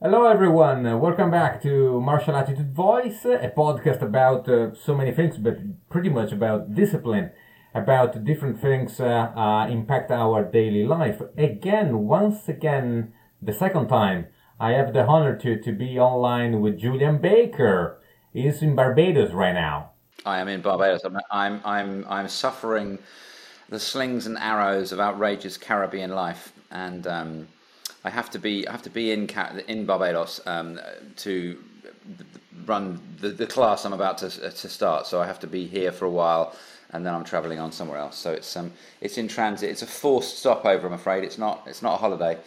Hello, everyone. Welcome back to Martial Attitude Voice, a podcast about uh, so many things, but pretty much about discipline, about different things uh, uh, impact our daily life. Again, once again, the second time, I have the honor to, to be online with Julian Baker. He's in Barbados right now. I am in Barbados. I'm, I'm, I'm, I'm suffering the slings and arrows of outrageous Caribbean life, and um, I have to be I have to be in in Barbados um, to run the, the class I'm about to to start. So I have to be here for a while, and then I'm travelling on somewhere else. So it's um it's in transit. It's a forced stopover. I'm afraid it's not it's not a holiday.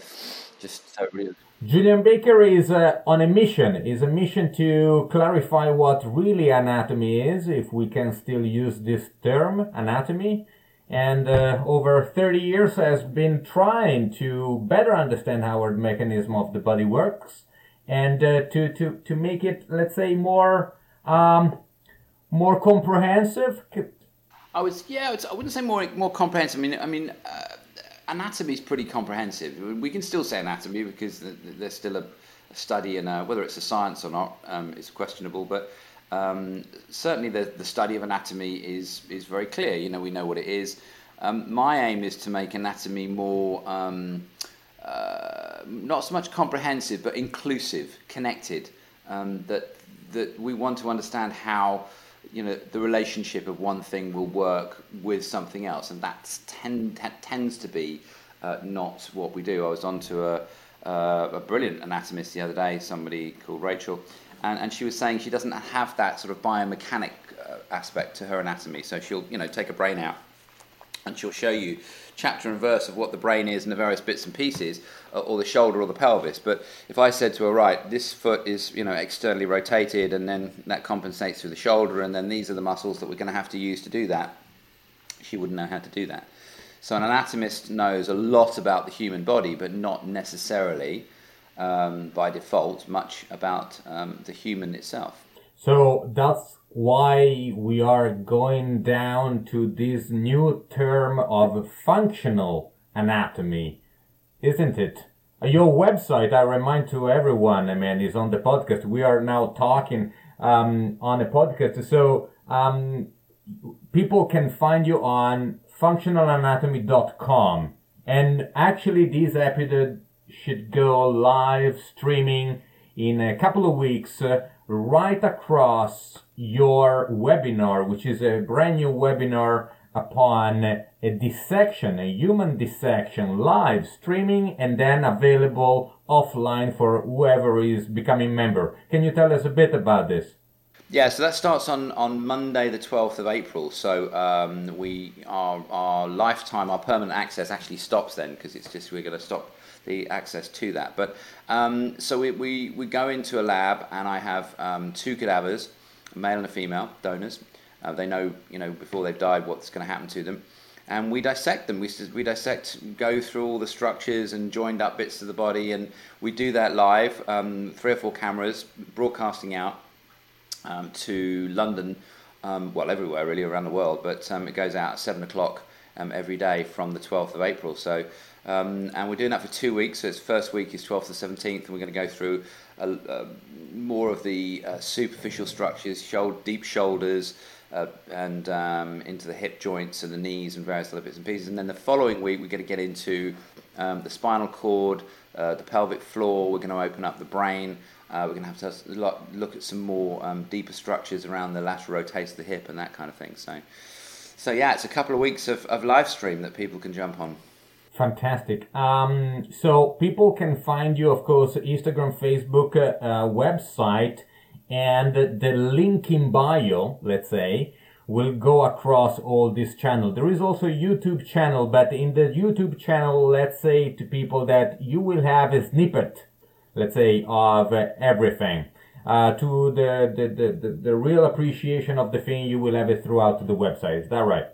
Just so really. Julian Baker is uh, on a mission. Is a mission to clarify what really anatomy is, if we can still use this term, anatomy and uh, over 30 years has been trying to better understand how the mechanism of the body works and uh, to, to, to make it, let's say, more um, more comprehensive. I was yeah, I wouldn't say more more comprehensive. I mean, I mean, uh, anatomy is pretty comprehensive. We can still say anatomy because there's still a, study, and whether it's a science or not um, is questionable. But um, certainly, the, the study of anatomy is is very clear. You know, we know what it is. Um, my aim is to make anatomy more um, uh, not so much comprehensive, but inclusive, connected. Um, that that we want to understand how you know the relationship of one thing will work with something else, and that tends to be uh, not what we do. I was on to a, uh, a brilliant anatomist the other day, somebody called Rachel, and, and she was saying she doesn't have that sort of biomechanic uh, aspect to her anatomy. So she'll, you know, take a brain out and she'll show you chapter and verse of what the brain is and the various bits and pieces, uh, or the shoulder or the pelvis. But if I said to her, right, this foot is you know externally rotated, and then that compensates through the shoulder, and then these are the muscles that we're going to have to use to do that, she wouldn't know how to do that. So an anatomist knows a lot about the human body, but not necessarily um, by default much about um, the human itself. So that's why we are going down to this new term of functional anatomy, isn't it? Your website, I remind to everyone, I mean, is on the podcast. We are now talking um, on a podcast. So um, people can find you on functionalanatomy.com. And actually, this episode should go live streaming in a couple of weeks uh, right across your webinar, which is a brand new webinar upon a dissection, a human dissection, live streaming and then available offline for whoever is becoming member. Can you tell us a bit about this? Yeah, so that starts on, on Monday, the 12th of April. So um, we our, our lifetime, our permanent access actually stops then because it's just we're going to stop the access to that. But um, so we, we, we go into a lab and I have um, two cadavers, a male and a female donors. Uh, they know, you know, before they've died what's going to happen to them. And we dissect them. We, we dissect, go through all the structures and joined up bits of the body. And we do that live, um, three or four cameras, broadcasting out um, to London, um, well, everywhere really around the world, but um, it goes out at 7 o'clock every day from the 12th of April. So, um, and we're doing that for two weeks. So, its first week is 12th to 17th, and we're going to go through a, a, more of the uh, superficial structures, shoulder, deep shoulders. Uh, and um, into the hip joints and the knees and various other bits and pieces. And then the following week, we're going to get into the spinal cord, uh, the pelvic floor. We're going to open up the brain, uh, we're going to have to look, at some more um, deeper structures around the lateral rotation of the hip and that kind of thing. So, so yeah, it's a couple of weeks of, of live stream that people can jump on. Fantastic. Um, so people can find you, of course, Instagram, Facebook, uh, uh, website, and the link in bio, let's say, will go across all this channel. There is also a YouTube channel, but in the YouTube channel, let's say to people that you will have a snippet let's say, of everything. Uh, to the, the, the, the, real appreciation of the thing, you will have it throughout the website. Is that right?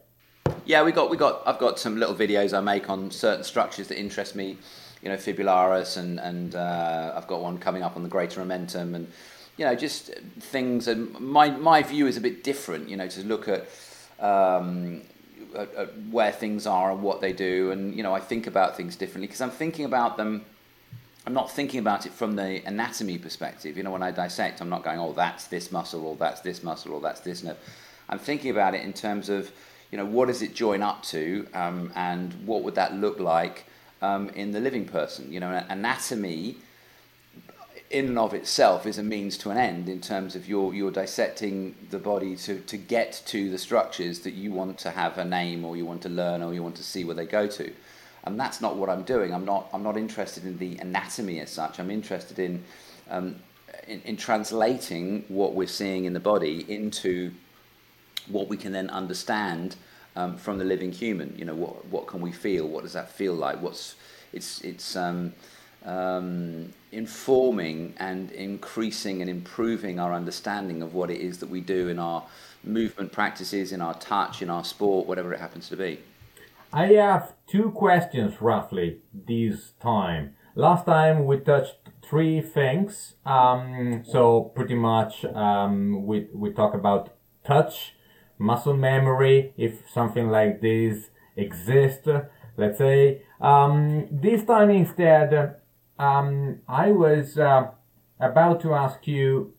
Yeah, we got we got. I've got some little videos I make on certain structures that interest me. You know, fibularis, and and uh, I've got one coming up on the greater omentum, and you know, just things. And my my view is a bit different. You know, to look at. Um, at, at where things are and what they do, and you know, I think about things differently because I'm thinking about them I'm not thinking about it from the anatomy perspective. You know, when I dissect, I'm not going, oh, that's this muscle, or that's this muscle, or that's this nerve. I'm thinking about it in terms of, you know, what does it join up to, um, and what would that look like um, in the living person? You know, anatomy in and of itself is a means to an end in terms of you're, you're dissecting the body to, to get to the structures that you want to have a name or you want to learn or you want to see where they go to. And that's not what I'm doing. I'm not, I'm not interested in the anatomy as such. I'm interested in, um, in, in translating what we're seeing in the body into what we can then understand um, from the living human. You know, what, what can we feel? What does that feel like? What's, it's, it's, um, um, informing and increasing and improving our understanding of what it is that we do in our movement practices, in our touch, in our sport, whatever it happens to be. I have two questions roughly this time. Last time we touched three things. Um, so pretty much um, we we talk about touch, muscle memory, if something like this exists. Let's say um, this time instead um, I was uh, about to ask you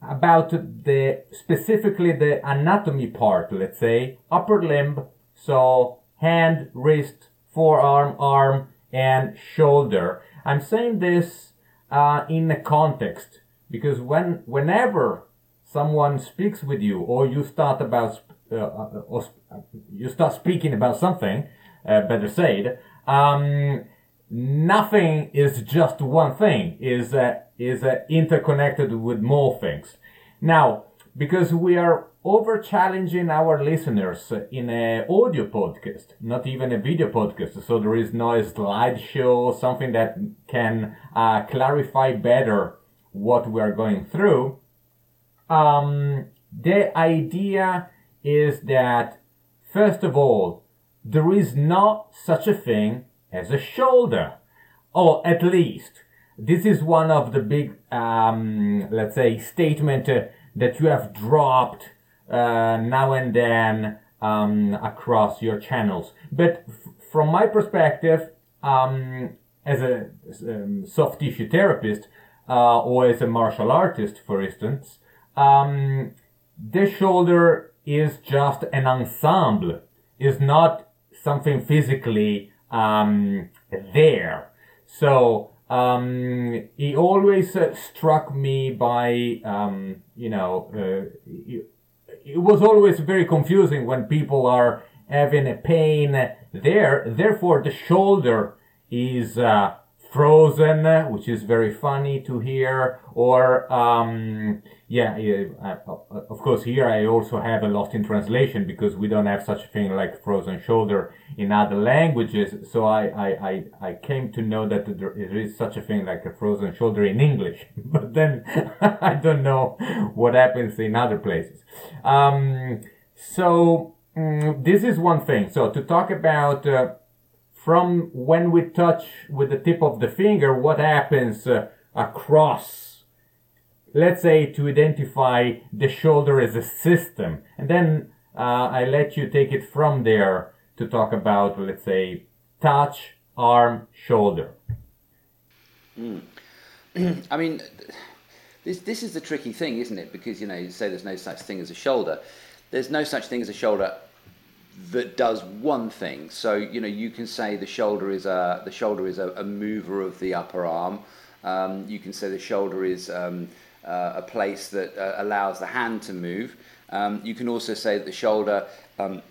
about the specifically the anatomy part, let's say upper limb, so hand, wrist, forearm, arm, and shoulder. I'm saying this uh, in a context because when whenever someone speaks with you or you start about uh, uh or you start speaking about something, uh, better said, um, nothing is just one thing is uh, is uh, interconnected with more things. Now because we are over challenging our listeners in a audio podcast not even a video podcast so there is no slideshow something that can uh, clarify better what we are going through um, the idea is that first of all there is not such a thing as a shoulder. Or at least, this is one of the big, um, let's say, statement uh, that you have dropped uh, now and then um, across your channels. But f- from my perspective, um, as a um, soft tissue therapist uh, or as a martial artist, for instance, um, the shoulder is just an ensemble. Is not something physically um, there. So um, he always uh, struck me by, um, you know, uh, it, was always very confusing when people are having a pain there. Therefore, the shoulder is uh, frozen, which is very funny to hear, or um, yeah, uh, of course, here I also have a lost in translation because we don't have such a thing like frozen shoulder in other languages. So I, I, I, I came to know that there is such a thing like a frozen shoulder in English, but then I don't know what happens in other places. Um, so mm, this is one thing. So to talk about uh, from when we touch with the tip of the finger, what happens uh, across let's say to identify the shoulder as a system. And then uh, i let you take it from there to talk about let's say touch arm shoulder. Mm. i mean this this is the tricky thing isn't it? Because you know you say there's no such thing as a shoulder. There's no such thing as a shoulder that does one thing so you know you can say the shoulder is a the shoulder is a, a mover of the upper arm um, you can say the shoulder is um, uh, a place that uh, allows the hand to move. Um, you can also say that the shoulder um,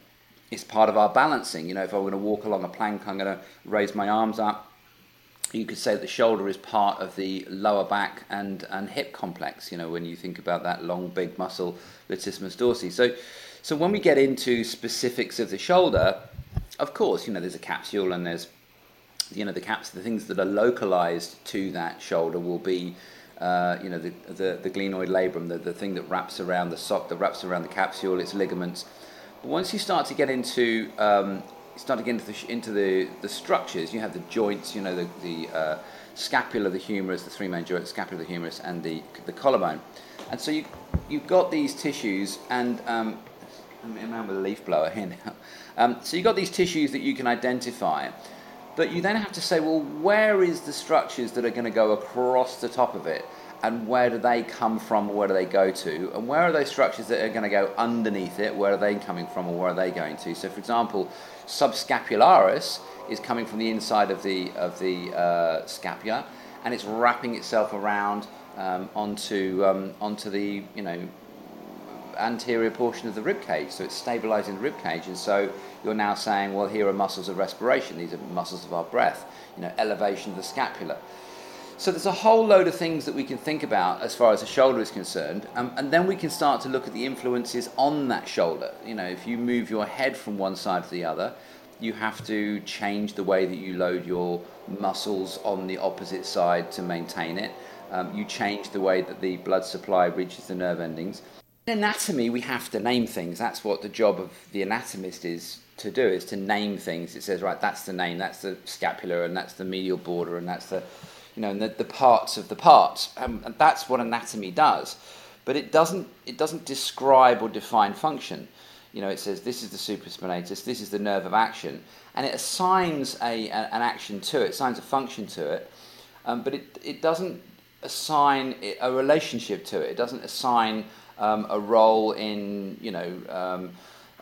is part of our balancing. You know, if I'm going to walk along a plank, I'm going to raise my arms up. You could say that the shoulder is part of the lower back and, and hip complex, you know, when you think about that long, big muscle, latissimus dorsi. So, so when we get into specifics of the shoulder, of course, you know, there's a capsule and there's, you know, the caps, the things that are localized to that shoulder will be uh, you know, the, the, the glenoid labrum, the, the thing that wraps around the sock, that wraps around the capsule, its ligaments. But once you start to get into, um, start to get into the, into the, the structures, you have the joints, you know, the, the uh, scapula, the humerus, the three main joints, scapula, the humerus, and the, the collarbone. And so you, you've got these tissues, and um, a man with a leaf blower here now. Um, so you've got these tissues that you can identify. But you then have to say, well, where is the structures that are going to go across the top of it? And where do they come from? Where do they go to? And where are those structures that are going to go underneath it? Where are they coming from, or where are they going to? So, for example, subscapularis is coming from the inside of the of the uh, scapula, and it's wrapping itself around um, onto um, onto the you know anterior portion of the rib cage. So it's stabilizing the rib cage, and so you're now saying, well, here are muscles of respiration. These are muscles of our breath. You know, elevation of the scapula. So there's a whole load of things that we can think about as far as the shoulder is concerned, um, and then we can start to look at the influences on that shoulder. You know, if you move your head from one side to the other, you have to change the way that you load your muscles on the opposite side to maintain it. Um, you change the way that the blood supply reaches the nerve endings. In anatomy, we have to name things. That's what the job of the anatomist is to do, is to name things. It says, right, that's the name, that's the scapula, and that's the medial border, and that's the you know, and the, the parts of the parts. Um, and that's what anatomy does. But it doesn't, it doesn't describe or define function. You know, it says this is the supraspinatus, this is the nerve of action, and it assigns a, a an action to it, assigns a function to it, um, but it, it doesn't assign a relationship to it. It doesn't assign um, a role in, you know, um,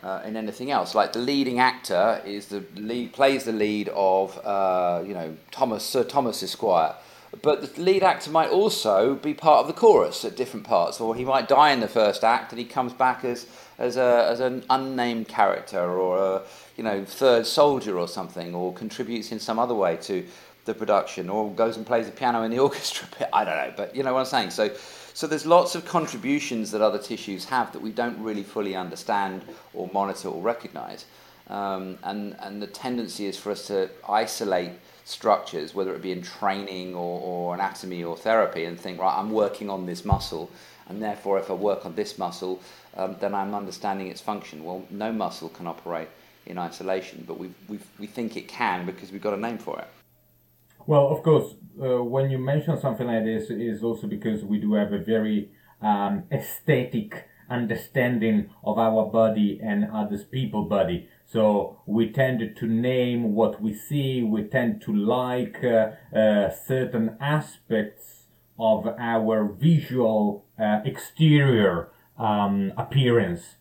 uh, in anything else. Like the leading actor is the lead, plays the lead of, uh, you know, Thomas Sir Thomas Esquire but the lead actor might also be part of the chorus at different parts, or he might die in the first act and he comes back as as, a, as an unnamed character or a you know third soldier or something, or contributes in some other way to the production, or goes and plays the piano in the orchestra. I don't know, but you know what I'm saying. So. So there's lots of contributions that other tissues have that we don't really fully understand or monitor or recognize. Um, and, and the tendency is for us to isolate structures, whether it be in training or, or anatomy or therapy, and think, right, I'm working on this muscle, and therefore, if I work on this muscle, um, then I'm understanding its function. Well, no muscle can operate in isolation, but we we think it can because we've got a name for it. Well, of course, uh, when you mention something like this, is also because we do have a very um, aesthetic understanding of our body and others people body. So we tend to name what we see. We tend to like uh, uh, certain aspects of our visual uh, exterior um, appearance.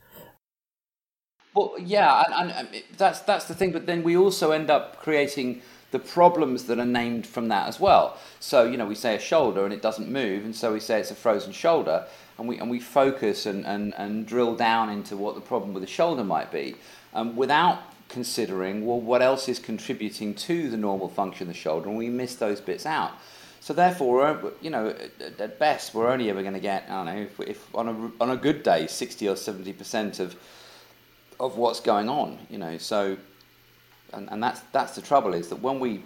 Well, yeah, and, and, that's that's the thing. But then we also end up creating the problems that are named from that as well. So you know, we say a shoulder and it doesn't move, and so we say it's a frozen shoulder, and we and we focus and and, and drill down into what the problem with the shoulder might be um, without considering, well, what else is contributing to the normal function of the shoulder, and we miss those bits out. So therefore, you know, at best, we're only ever going to get, I don't know, if, if on a on a good day, sixty or seventy percent of of what's going on. You know, so and, and that's that's the trouble is that when we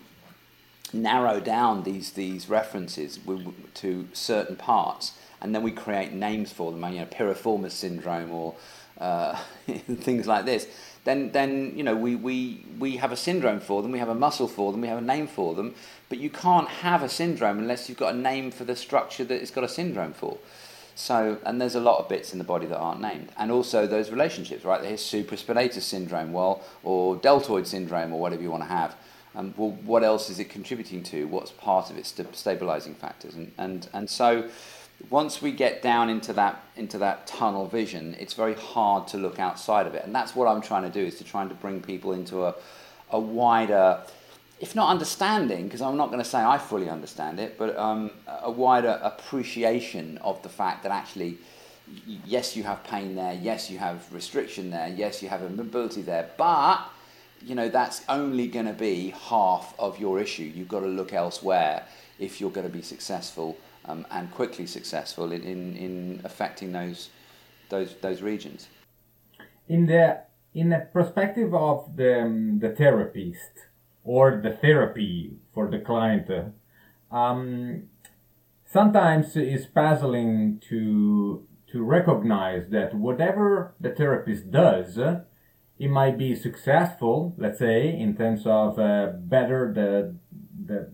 narrow down these these references to certain parts, and then we create names for them, you know, piriformis syndrome or uh, things like this then then you know we, we we have a syndrome for them, we have a muscle for them, we have a name for them, but you can't have a syndrome unless you've got a name for the structure that it's got a syndrome for. So, and there's a lot of bits in the body that aren't named, and also those relationships, right? There's supraspinatus syndrome, well, or deltoid syndrome, or whatever you want to have. Um, well, what else is it contributing to? What's part of its st- stabilizing factors? And and and so once we get down into that into that tunnel vision, it's very hard to look outside of it, and that's what I'm trying to do is to try to bring people into a a wider, if not understanding, because I'm not going to say I fully understand it, but um, a wider appreciation of the fact that actually, yes, you have pain there, yes, you have restriction there, yes, you have immobility there, but you know that's only going to be half of your issue. You've got to look elsewhere if you're going to be successful um, and quickly successful in, in, in affecting those, those, those regions. In the, in the perspective of the, um, the therapist or the therapy for the client, um, sometimes it's puzzling to, to recognize that whatever the therapist does, it might be successful, let's say, in terms of uh, better the, the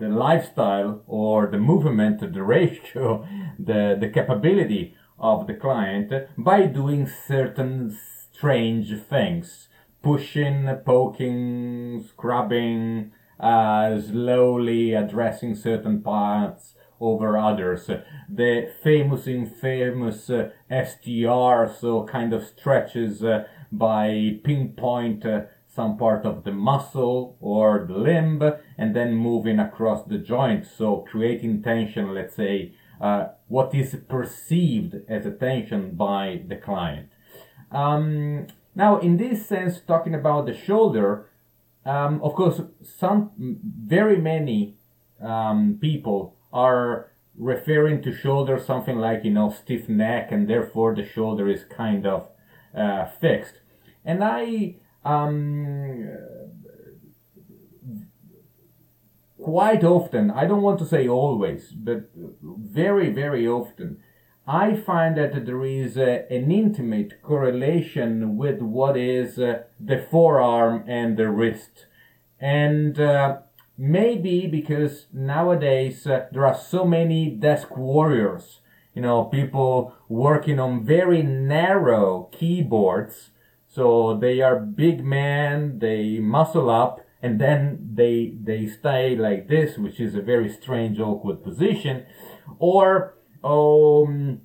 the lifestyle or the movement, the ratio, the, the capability of the client by doing certain strange things. Pushing, poking, scrubbing, uh, slowly addressing certain parts over others. The famous infamous uh, STR, so kind of stretches uh, by pinpoint uh, some part of the muscle or the limb and then moving across the joint. So creating tension, let's say, uh, what is perceived as a tension by the client. Um, now, in this sense, talking about the shoulder, um, of course, some very many um, people are referring to shoulder something like you know stiff neck, and therefore the shoulder is kind of uh, fixed. And I um, quite often, I don't want to say always, but very, very often, I find that there is uh, an intimate correlation with what is uh, the forearm and the wrist. And uh, maybe because nowadays uh, there are so many desk warriors, you know, people working on very narrow keyboards. So they are big men, they muscle up, and then they they stay like this, which is a very strange, awkward position, or um,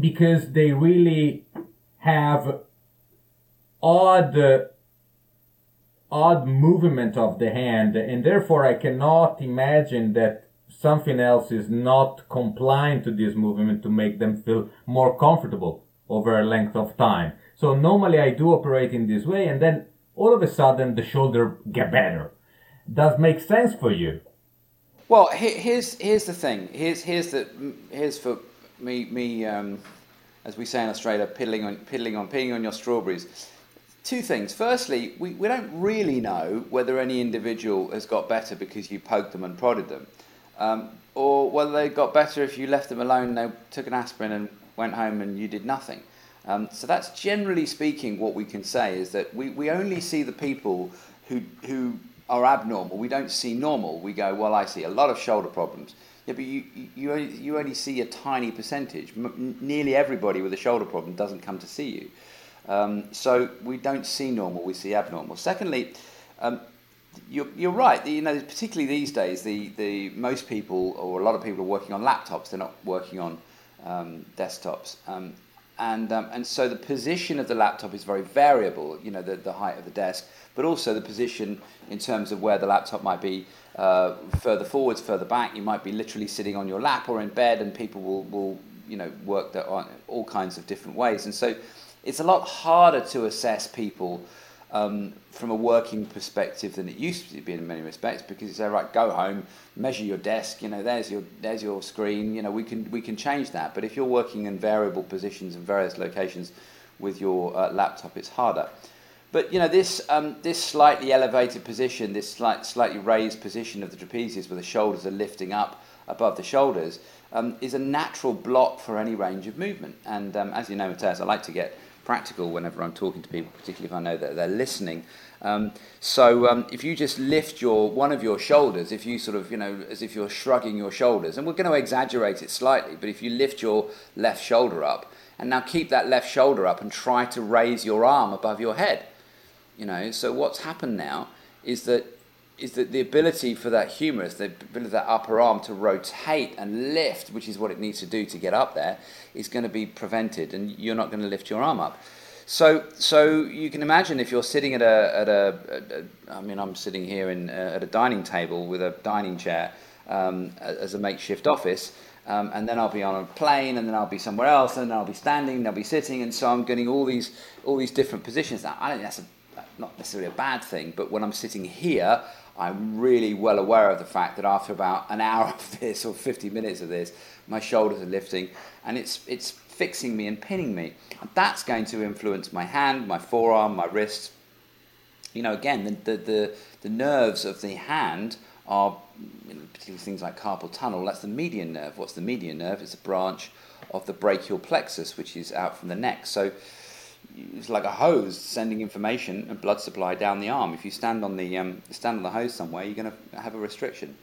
because they really have odd odd movement of the hand, and therefore I cannot imagine that something else is not compliant to this movement to make them feel more comfortable over a length of time. So normally I do operate in this way, and then all of a sudden the shoulder get better. Does make sense for you? Well, here's here's the thing. Here's here's the here's for me me um, as we say in Australia, piddling on piddling on peeing on your strawberries. Two things. Firstly, we, we don't really know whether any individual has got better because you poked them and prodded them, um, or whether they got better if you left them alone, they took an aspirin and went home and you did nothing. Um, so that's generally speaking what we can say is that we, we only see the people who, who are abnormal. We don't see normal. We go, well, I see a lot of shoulder problems. Yeah, but you, you, only, you only see a tiny percentage. M- nearly everybody with a shoulder problem doesn't come to see you. Um, so we don't see normal, we see abnormal. Secondly, um, you're, you're right. You know, particularly these days, the, the most people or a lot of people are working on laptops. They're not working on um, desktops. And, um, and so the position of the laptop is very variable, you know, the, the height of the desk, but also the position in terms of where the laptop might be uh, further forwards, further back. You might be literally sitting on your lap or in bed, and people will, will you know, work that on all kinds of different ways. And so it's a lot harder to assess people um, from a working perspective than it used to be in many respects because you say right go home measure your desk you know there's your there's your screen you know we can we can change that. But if you're working in variable positions in various locations with your uh, laptop it's harder. But you know this um, this slightly elevated position this slight, slightly raised position of the trapezius where the shoulders are lifting up above the shoulders um, is a natural block for any range of movement. And um, as you know Matthias I like to get practical whenever I'm talking to people, particularly if I know that they're listening. Um, so um, if you just lift your one of your shoulders, if you sort of you know as if you're shrugging your shoulders, and we're going to exaggerate it slightly, but if you lift your left shoulder up and now keep that left shoulder up and try to raise your arm above your head, you know. So what's happened now is that is that the ability for that humerus, the ability of that upper arm to rotate and lift, which is what it needs to do to get up there, is going to be prevented, and you're not going to lift your arm up. So, so you can imagine if you're sitting at a, at a, at a I mean, I'm sitting here in, uh, at a dining table with a dining chair um, as a makeshift office, um, and then I'll be on a plane, and then I'll be somewhere else, and then I'll be standing, and I'll be sitting, and so I'm getting all these all these different positions. Now, I don't think that's a, not necessarily a bad thing, but when I'm sitting here, I'm really well aware of the fact that after about an hour of this or 50 minutes of this, my shoulders are lifting and it's, it's fixing me and pinning me. And that's going to influence my hand, my forearm, my wrist. You know, again, the, the, the, the nerves of the hand are, you know, particularly things like carpal tunnel, that's the median nerve. What's the median nerve? It's a branch of the brachial plexus, which is out from the neck. So it's like a hose sending information and blood supply down the arm. If you stand on the um, stand on the hose somewhere, you're going to have a restriction.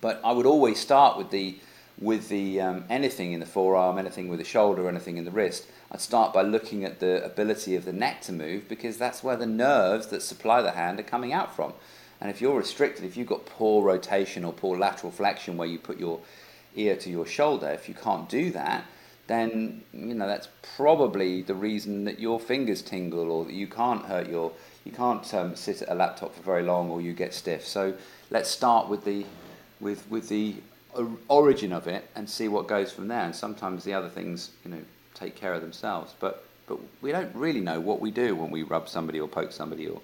But I would always start with the with the um, anything in the forearm, anything with the shoulder, anything in the wrist. I'd start by looking at the ability of the neck to move because that's where the nerves that supply the hand are coming out from. And if you're restricted, if you've got poor rotation or poor lateral flexion where you put your ear to your shoulder, if you can't do that, then you know that's probably the reason that your fingers tingle or that you can't hurt your you can't um, sit at a laptop for very long or you get stiff. So let's start with the with with the origin of it and see what goes from there. And sometimes the other things you know take care of themselves, but but we don't really know what we do when we rub somebody or poke somebody or.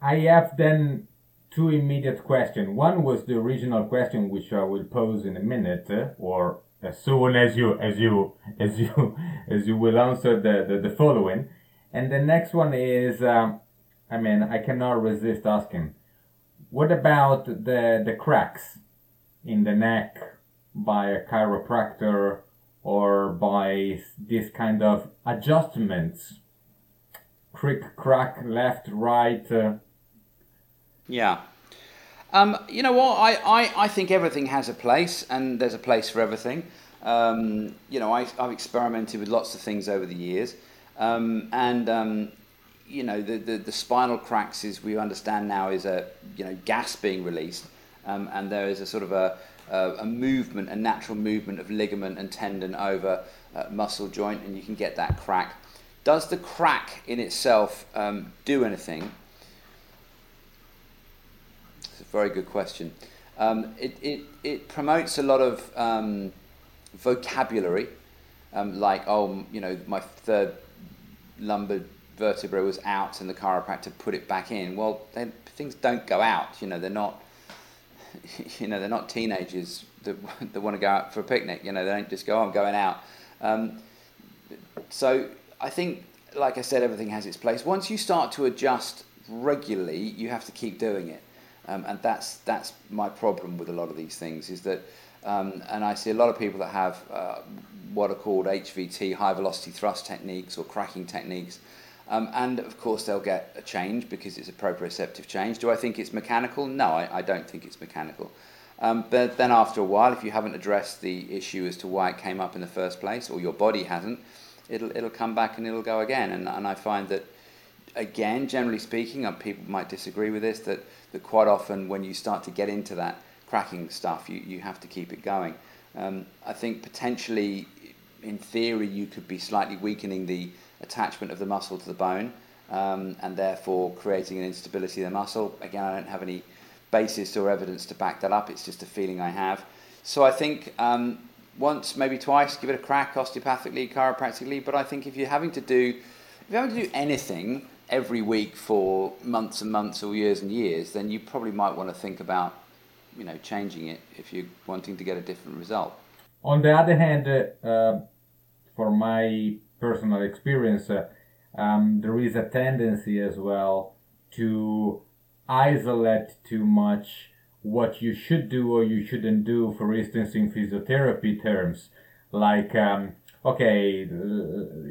I have then two immediate questions. One was the original question, which I will pose in a minute, uh, or as soon as you as you as you as you will answer the the, the following. And the next one is, um, I mean, I cannot resist asking, what about the the cracks in the neck by a chiropractor or by this kind of adjustments? Crick, crack, left, right. Uh, yeah. Um, you know what? I, I, I think everything has a place, and there's a place for everything. Um, you know, I, I've experimented with lots of things over the years, um, and um, you know, the, the, the, spinal cracks, as we understand now, is a you know gas being released, um, and there is a sort of a, a, a, movement, a natural movement of ligament and tendon over uh, muscle joint, and you can get that crack. Does the crack in itself um, do anything? Very good question. Um, it, it, it promotes a lot of um, vocabulary, um, like, oh, you know, my third lumbar vertebra was out and the chiropractor put it back in. Well, things don't go out, you know, they're not, you know, they're not teenagers that, that want to go out for a picnic, you know, they don't just go, oh, I'm going out. Um, so I think, like I said, everything has its place. Once you start to adjust regularly, you have to keep doing it. Um, and that's that's my problem with a lot of these things is that, um, and I see a lot of people that have uh, what are called HVT, high velocity thrust techniques or cracking techniques, um, and of course they'll get a change because it's a proprioceptive change. Do I think it's mechanical? No, I, I don't think it's mechanical. Um, but then after a while, if you haven't addressed the issue as to why it came up in the first place, or your body hasn't, it'll it'll come back and it'll go again. And and I find that again, generally speaking, and people might disagree with this, that, that quite often when you start to get into that cracking stuff, you, you have to keep it going. Um, I think potentially, in theory, you could be slightly weakening the attachment of the muscle to the bone um, and therefore creating an instability of the muscle. Again, I don't have any basis or evidence to back that up, it's just a feeling I have. So I think um, once, maybe twice, give it a crack osteopathically, chiropractically, but I think if you're having to do if you're having to do anything every week for months and months or years and years, then you probably might want to think about, you know, changing it if you're wanting to get a different result. On the other hand, uh, for my personal experience, uh, um, there is a tendency as well to isolate too much what you should do or you shouldn't do, for instance, in physiotherapy terms. Like, um, okay,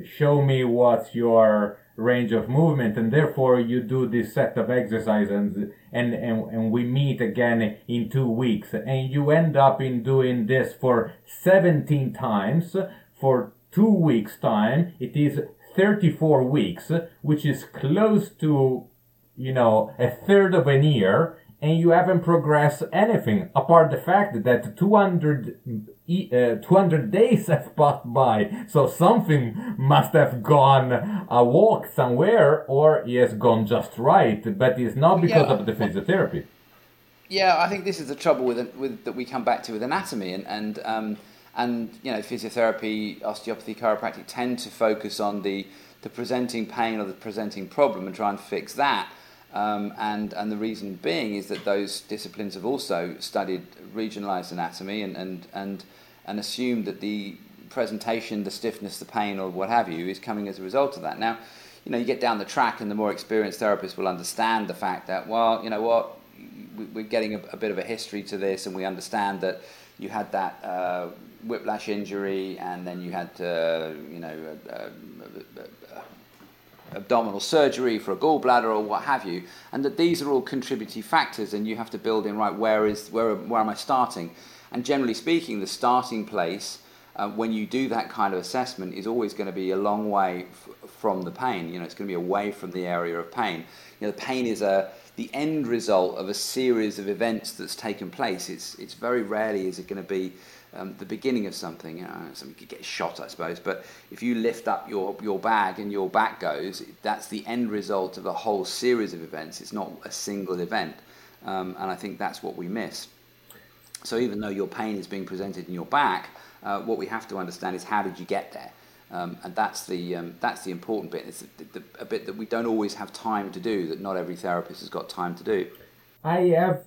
show me what your range of movement and therefore you do this set of exercises and, and, and, and we meet again in two weeks. And you end up in doing this for 17 times. For two weeks time it is 34 weeks which is close to you know a third of an year and you haven't progressed anything apart the fact that 200 uh, 200 days have passed by so something must have gone a walk somewhere or he has gone just right but it's not because yeah. of the physiotherapy yeah i think this is the trouble with, with that we come back to with anatomy and and um, and you know physiotherapy osteopathy chiropractic tend to focus on the the presenting pain or the presenting problem and try and fix that um, and, and the reason being is that those disciplines have also studied regionalized anatomy and, and, and, and assumed that the presentation, the stiffness, the pain, or what have you, is coming as a result of that. Now, you know, you get down the track, and the more experienced therapists will understand the fact that, well, you know what, we're getting a, a bit of a history to this, and we understand that you had that uh, whiplash injury, and then you had, uh, you know, uh, abdominal surgery for a gallbladder or what have you, and that these are all contributing factors, and you have to build in right where is where where am I starting? And generally speaking, the starting place uh, when you do that kind of assessment is always going to be a long way f- from the pain. You know, it's going to be away from the area of pain. You know, the pain is a the end result of a series of events that's taken place. It's it's very rarely is it going to be um, the beginning of something. You know, somebody could get shot, I suppose. But if you lift up your, your bag and your back goes, that's the end result of a whole series of events. It's not a single event. Um, and I think that's what we miss. So even though your pain is being presented in your back, uh, what we have to understand is how did you get there? Um, and that's the um, that's the important bit. It's the, a bit that we don't always have time to do. That not every therapist has got time to do. I have,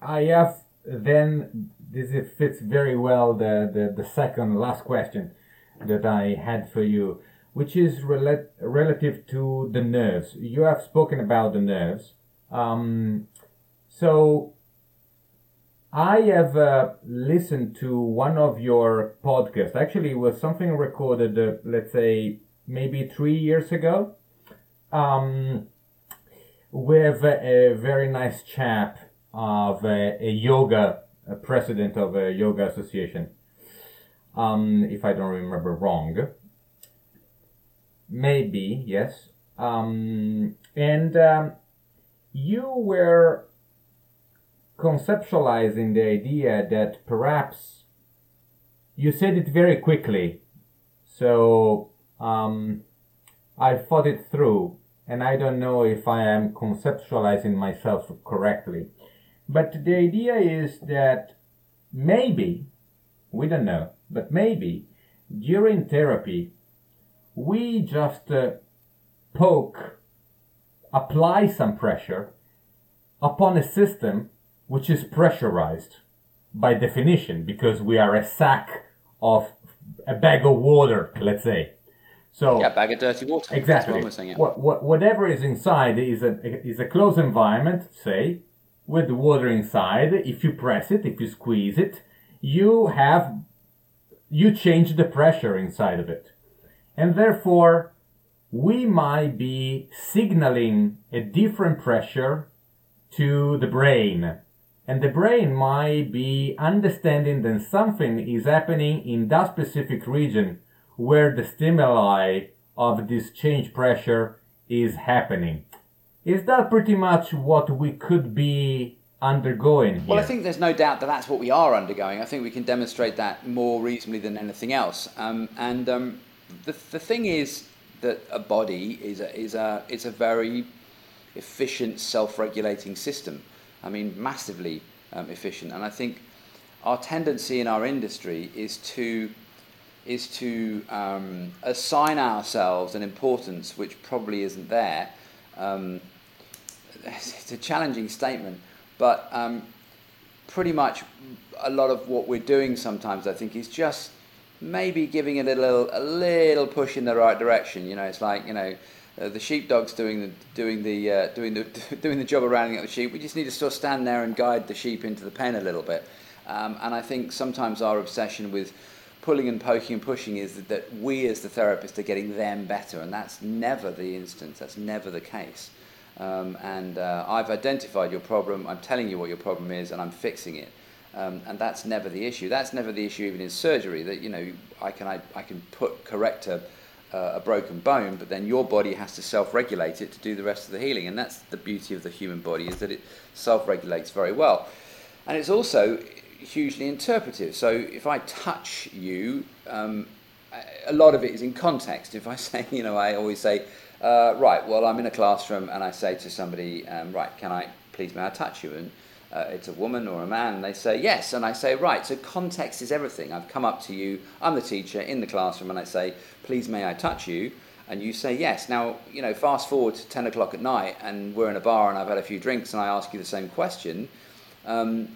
I have. Then this fits very well the, the the second last question that I had for you, which is rel- relative to the nerves. You have spoken about the nerves. Um, so I have uh, listened to one of your podcasts. Actually, it was something recorded, uh, let's say, maybe three years ago, um, with a, a, very nice chap of a, a yoga a president of a yoga association. Um, if I don't remember wrong. Maybe, yes. Um, and um, you were conceptualizing the idea that perhaps you said it very quickly, so um, I thought it through, and I don't know if I am conceptualizing myself correctly. But the idea is that maybe, we don't know, but maybe during therapy, we just uh, poke, apply some pressure upon a system which is pressurized by definition because we are a sack of a bag of water, let's say. So yeah, bag of dirty water. Exactly. What saying, yeah. what, what, whatever is inside is a is a closed environment, say, with water inside. If you press it, if you squeeze it, you have you change the pressure inside of it, and therefore we might be signaling a different pressure to the brain and the brain might be understanding that something is happening in that specific region where the stimuli of this change pressure is happening. Is that pretty much what we could be undergoing here? Well, I think there's no doubt that that's what we are undergoing. I think we can demonstrate that more reasonably than anything else. Um, and um, the, the thing is that a body is a, is a, is a very efficient self-regulating system. I mean, massively um, efficient. And I think our tendency in our industry is to is to um, assign ourselves an importance which probably isn't there. Um, it's a challenging statement, but um, pretty much a lot of what we're doing sometimes, I think, is just maybe giving it a little a little push in the right direction. You know, it's like you know uh, the sheepdog's doing the doing the uh, doing the doing the job of rounding up the sheep. We just need to sort of stand there and guide the sheep into the pen a little bit. Um, and I think sometimes our obsession with pulling and poking and pushing is that, that we as the therapist are getting them better, and that's never the instance. That's never the case. Um, and uh, I've identified your problem. I'm telling you what your problem is, and I'm fixing it. Um, and that's never the issue. That's never the issue even in surgery. That you know I can I, I can put correct a uh, a broken bone, but then your body has to self-regulate it to do the rest of the healing, and that's the beauty of the human body is that it self-regulates very well, and it's also hugely interpretive. So if I touch you, um, a lot of it is in context. If I say, you know, I always say, uh, right, well, I'm in a classroom, and I say to somebody, um, right, can I please may I touch you? And uh, it's a woman or a man, and they say yes, and I say right. So context is everything. I've come up to you. I'm the teacher in the classroom, and I say, please may I touch you? And you say yes. Now you know, fast forward to ten o'clock at night, and we're in a bar, and I've had a few drinks, and I ask you the same question. Um,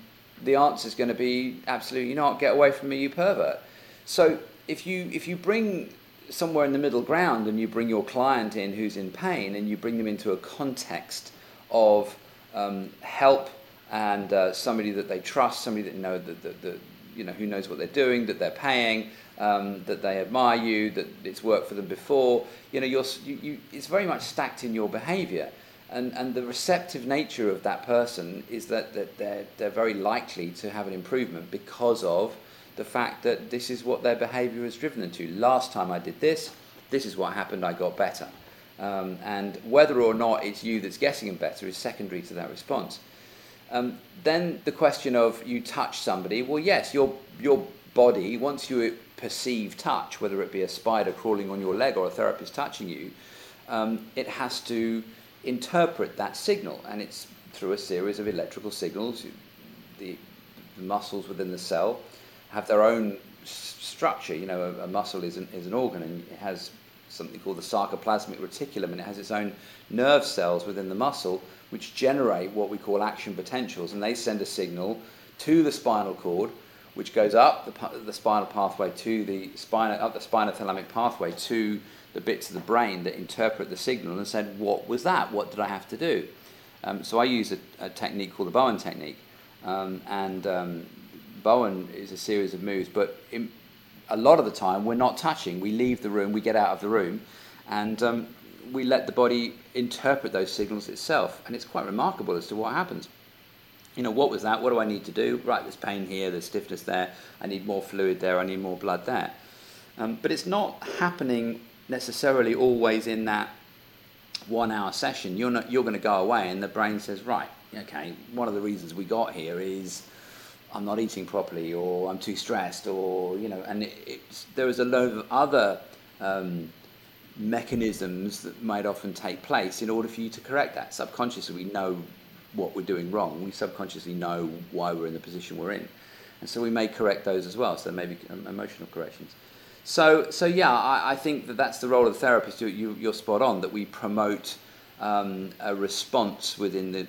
the answer is going to be absolutely "You're not. Get away from me, you pervert. So if you if you bring somewhere in the middle ground and you bring your client in who's in pain and you bring them into a context of um, help and uh, somebody that they trust, somebody that know that, that, that, you know who knows what they're doing, that they're paying, um, that they admire you, that it's worked for them before. You know, you're, you, you, it's very much stacked in your behaviour, and and the receptive nature of that person is that, that they're they're very likely to have an improvement because of the fact that this is what their behaviour has driven them to. Last time I did this, this is what happened. I got better. Um, and whether or not it's you that's getting them better is secondary to that response. Um, then the question of you touch somebody, well, yes, your, your body, once you perceive touch, whether it be a spider crawling on your leg or a therapist touching you, um, it has to interpret that signal, and it's through a series of electrical signals. The, the muscles within the cell have their own structure. You know, a, a muscle is an, is an organ, and it has something called the sarcoplasmic reticulum, and it has its own nerve cells within the muscle which generate what we call action potentials, and they send a signal to the spinal cord, which goes up the, the spinal pathway to the spinal up the spinothalamic pathway to the bits of the brain that interpret the signal and said, "What was that? What did I have to do?" Um, so I use a, a, technique called the Bowen technique, um, and um, Bowen is a series of moves, but in, a lot of the time we're not touching. We leave the room, we get out of the room, and um, we let the body interpret those signals itself, and it's quite remarkable as to what happens. You know, what was that? What do I need to do? Right, there's pain here, there's stiffness there, I need more fluid there, I need more blood there. Um, but it's not happening necessarily always in that one hour session. You're, not, you're going to go away, and the brain says, right, okay, one of the reasons we got here is I'm not eating properly, or I'm too stressed, or, you know, and it, there is a load of other. Um, mechanisms that might often take place in order for you to correct that. Subconsciously, we know what we're doing wrong. We subconsciously know why we're in the position we're in. And so we may correct those as well. So maybe emotional corrections. So, so yeah, I, I think that that's the role of the therapist. You, you, you're spot on that we promote um, a response within the,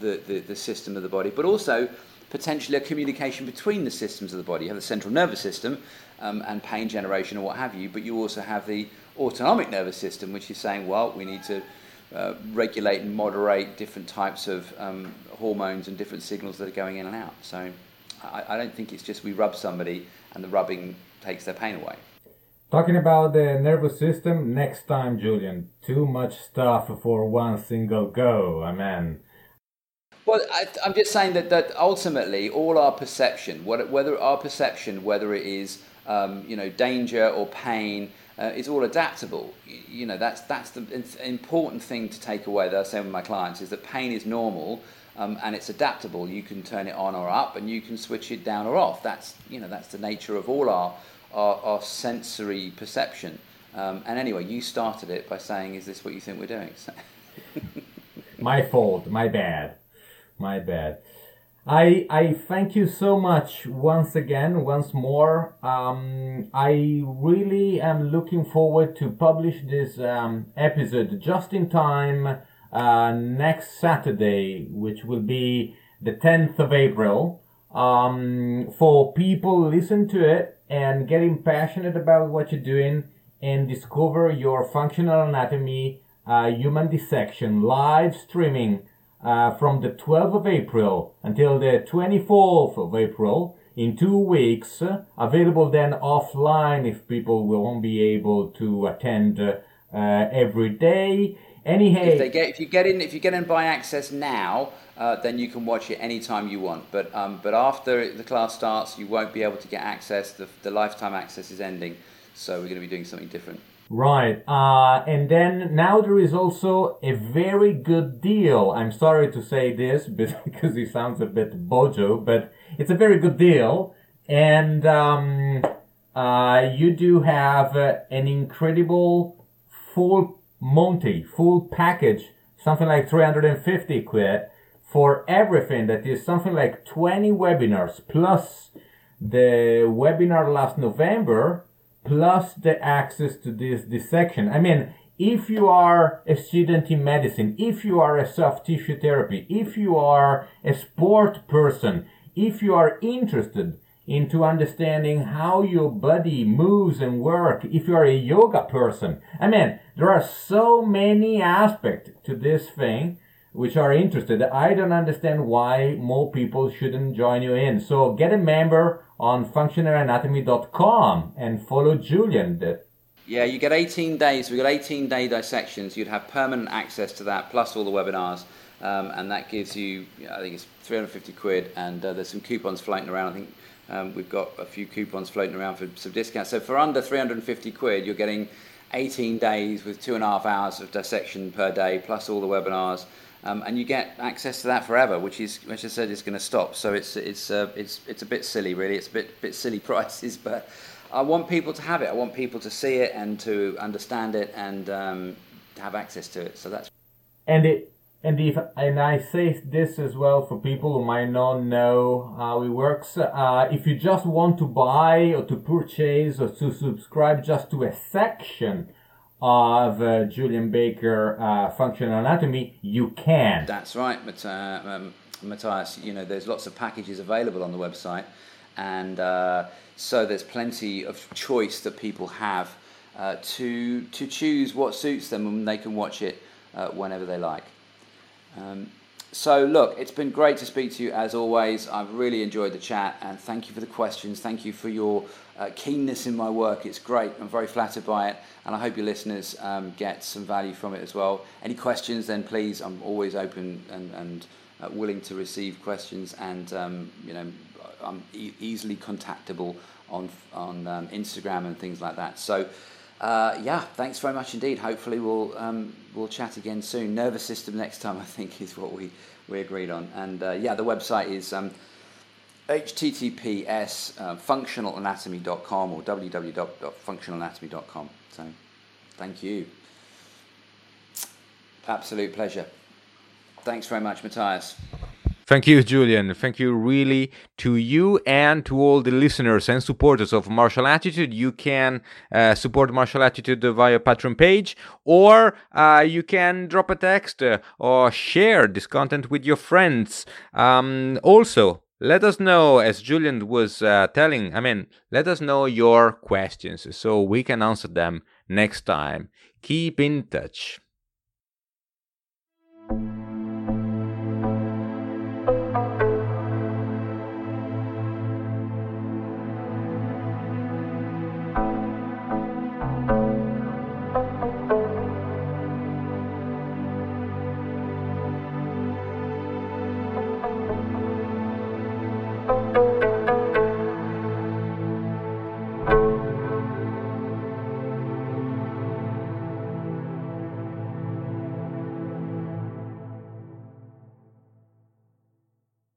the, the, the system of the body, but also potentially a communication between the systems of the body. You have the central nervous system um, and pain generation or what have you, but you also have the autonomic nervous system, which is saying, well, we need to uh, regulate and moderate different types of um, hormones and different signals that are going in and out. So I, I, don't think it's just we rub somebody and the rubbing takes their pain away. Talking about the nervous system, next time, Julian. Too much stuff for one single go. Amen. Well, I, am just saying that, that ultimately all our perception, whether our perception, whether it is um, you know danger or pain, uh, is all adaptable. You know, that's, that's the important thing to take away that I say with my clients is that pain is normal um, and it's adaptable. You can turn it on or up and you can switch it down or off. That's, you know, that's the nature of all our, our, our sensory perception. Um, and anyway, you started it by saying, is this what you think we're doing? my fault, my bad, my bad. I I thank you so much once again, once more. Um, I really am looking forward to publish this um, episode just in time uh, next Saturday, which will be the 10th of April. Um, for people listen to it and getting passionate about what you're doing and discover your functional anatomy uh, human dissection live streaming uh, from the 12th of April until the 24th of April in two weeks, uh, available then offline if people won't be able to attend uh, every day. Anyhow, if they get if you get in if you get in by access now, uh, then you can watch it anytime you want. But um, but after the class starts, you won't be able to get access. The, the lifetime access is ending, so we're going to be doing something different. Right. Uh, and then now there is also a very good deal. I'm sorry to say this because it sounds a bit bojo, but it's a very good deal. And um, uh, you do have uh, an incredible full Monty, full package, something like 350 quid for everything that is something like 20 webinars plus the webinar last November plus the access to this dissection. I mean, if you are a student in medicine, if you are a soft tissue therapy, if you are a sport person, if you are interested into understanding how your body moves and work, if you are a yoga person, I mean, there are so many aspects to this thing which are interested. I don't understand why more people shouldn't join you in. So get a member on functionalanatomy.com and follow Julian. Yeah, you get 18 days. We've got 18 day dissections. You'd have permanent access to that, plus all the webinars, um, and that gives you, I think it's 350 quid. And uh, there's some coupons floating around. I think um, we've got a few coupons floating around for some discounts. So for under 350 quid, you're getting 18 days with two and a half hours of dissection per day, plus all the webinars. Um, and you get access to that forever, which is, which I said, is going to stop. So it's it's uh, it's it's a bit silly, really. It's a bit bit silly prices, but I want people to have it. I want people to see it and to understand it and um, have access to it. So that's and it and if and I say this as well for people who might not know how it works. Uh, if you just want to buy or to purchase or to subscribe just to a section of uh, Julian Baker uh, Functional Anatomy, you can. That's right, um, Matthias. You know, there's lots of packages available on the website, and uh, so there's plenty of choice that people have uh, to to choose what suits them, and they can watch it uh, whenever they like. Um, so, look, it's been great to speak to you as always. I've really enjoyed the chat and thank you for the questions. Thank you for your uh, keenness in my work. It's great. I'm very flattered by it and I hope your listeners um, get some value from it as well. Any questions, then please, I'm always open and, and uh, willing to receive questions and, um, you know, I'm e- easily contactable on, on um, Instagram and things like that. So, uh, yeah, thanks very much indeed. Hopefully, we'll um, we'll chat again soon. Nervous system next time, I think, is what we, we agreed on. And uh, yeah, the website is um, https uh, functionalanatomy.com or www.functionalanatomy.com. So, thank you. Absolute pleasure. Thanks very much, Matthias. Thank you, Julian. Thank you really to you and to all the listeners and supporters of Martial Attitude. You can uh, support Martial Attitude via Patreon page, or uh, you can drop a text uh, or share this content with your friends. Um, also, let us know, as Julian was uh, telling, I mean, let us know your questions so we can answer them next time. Keep in touch.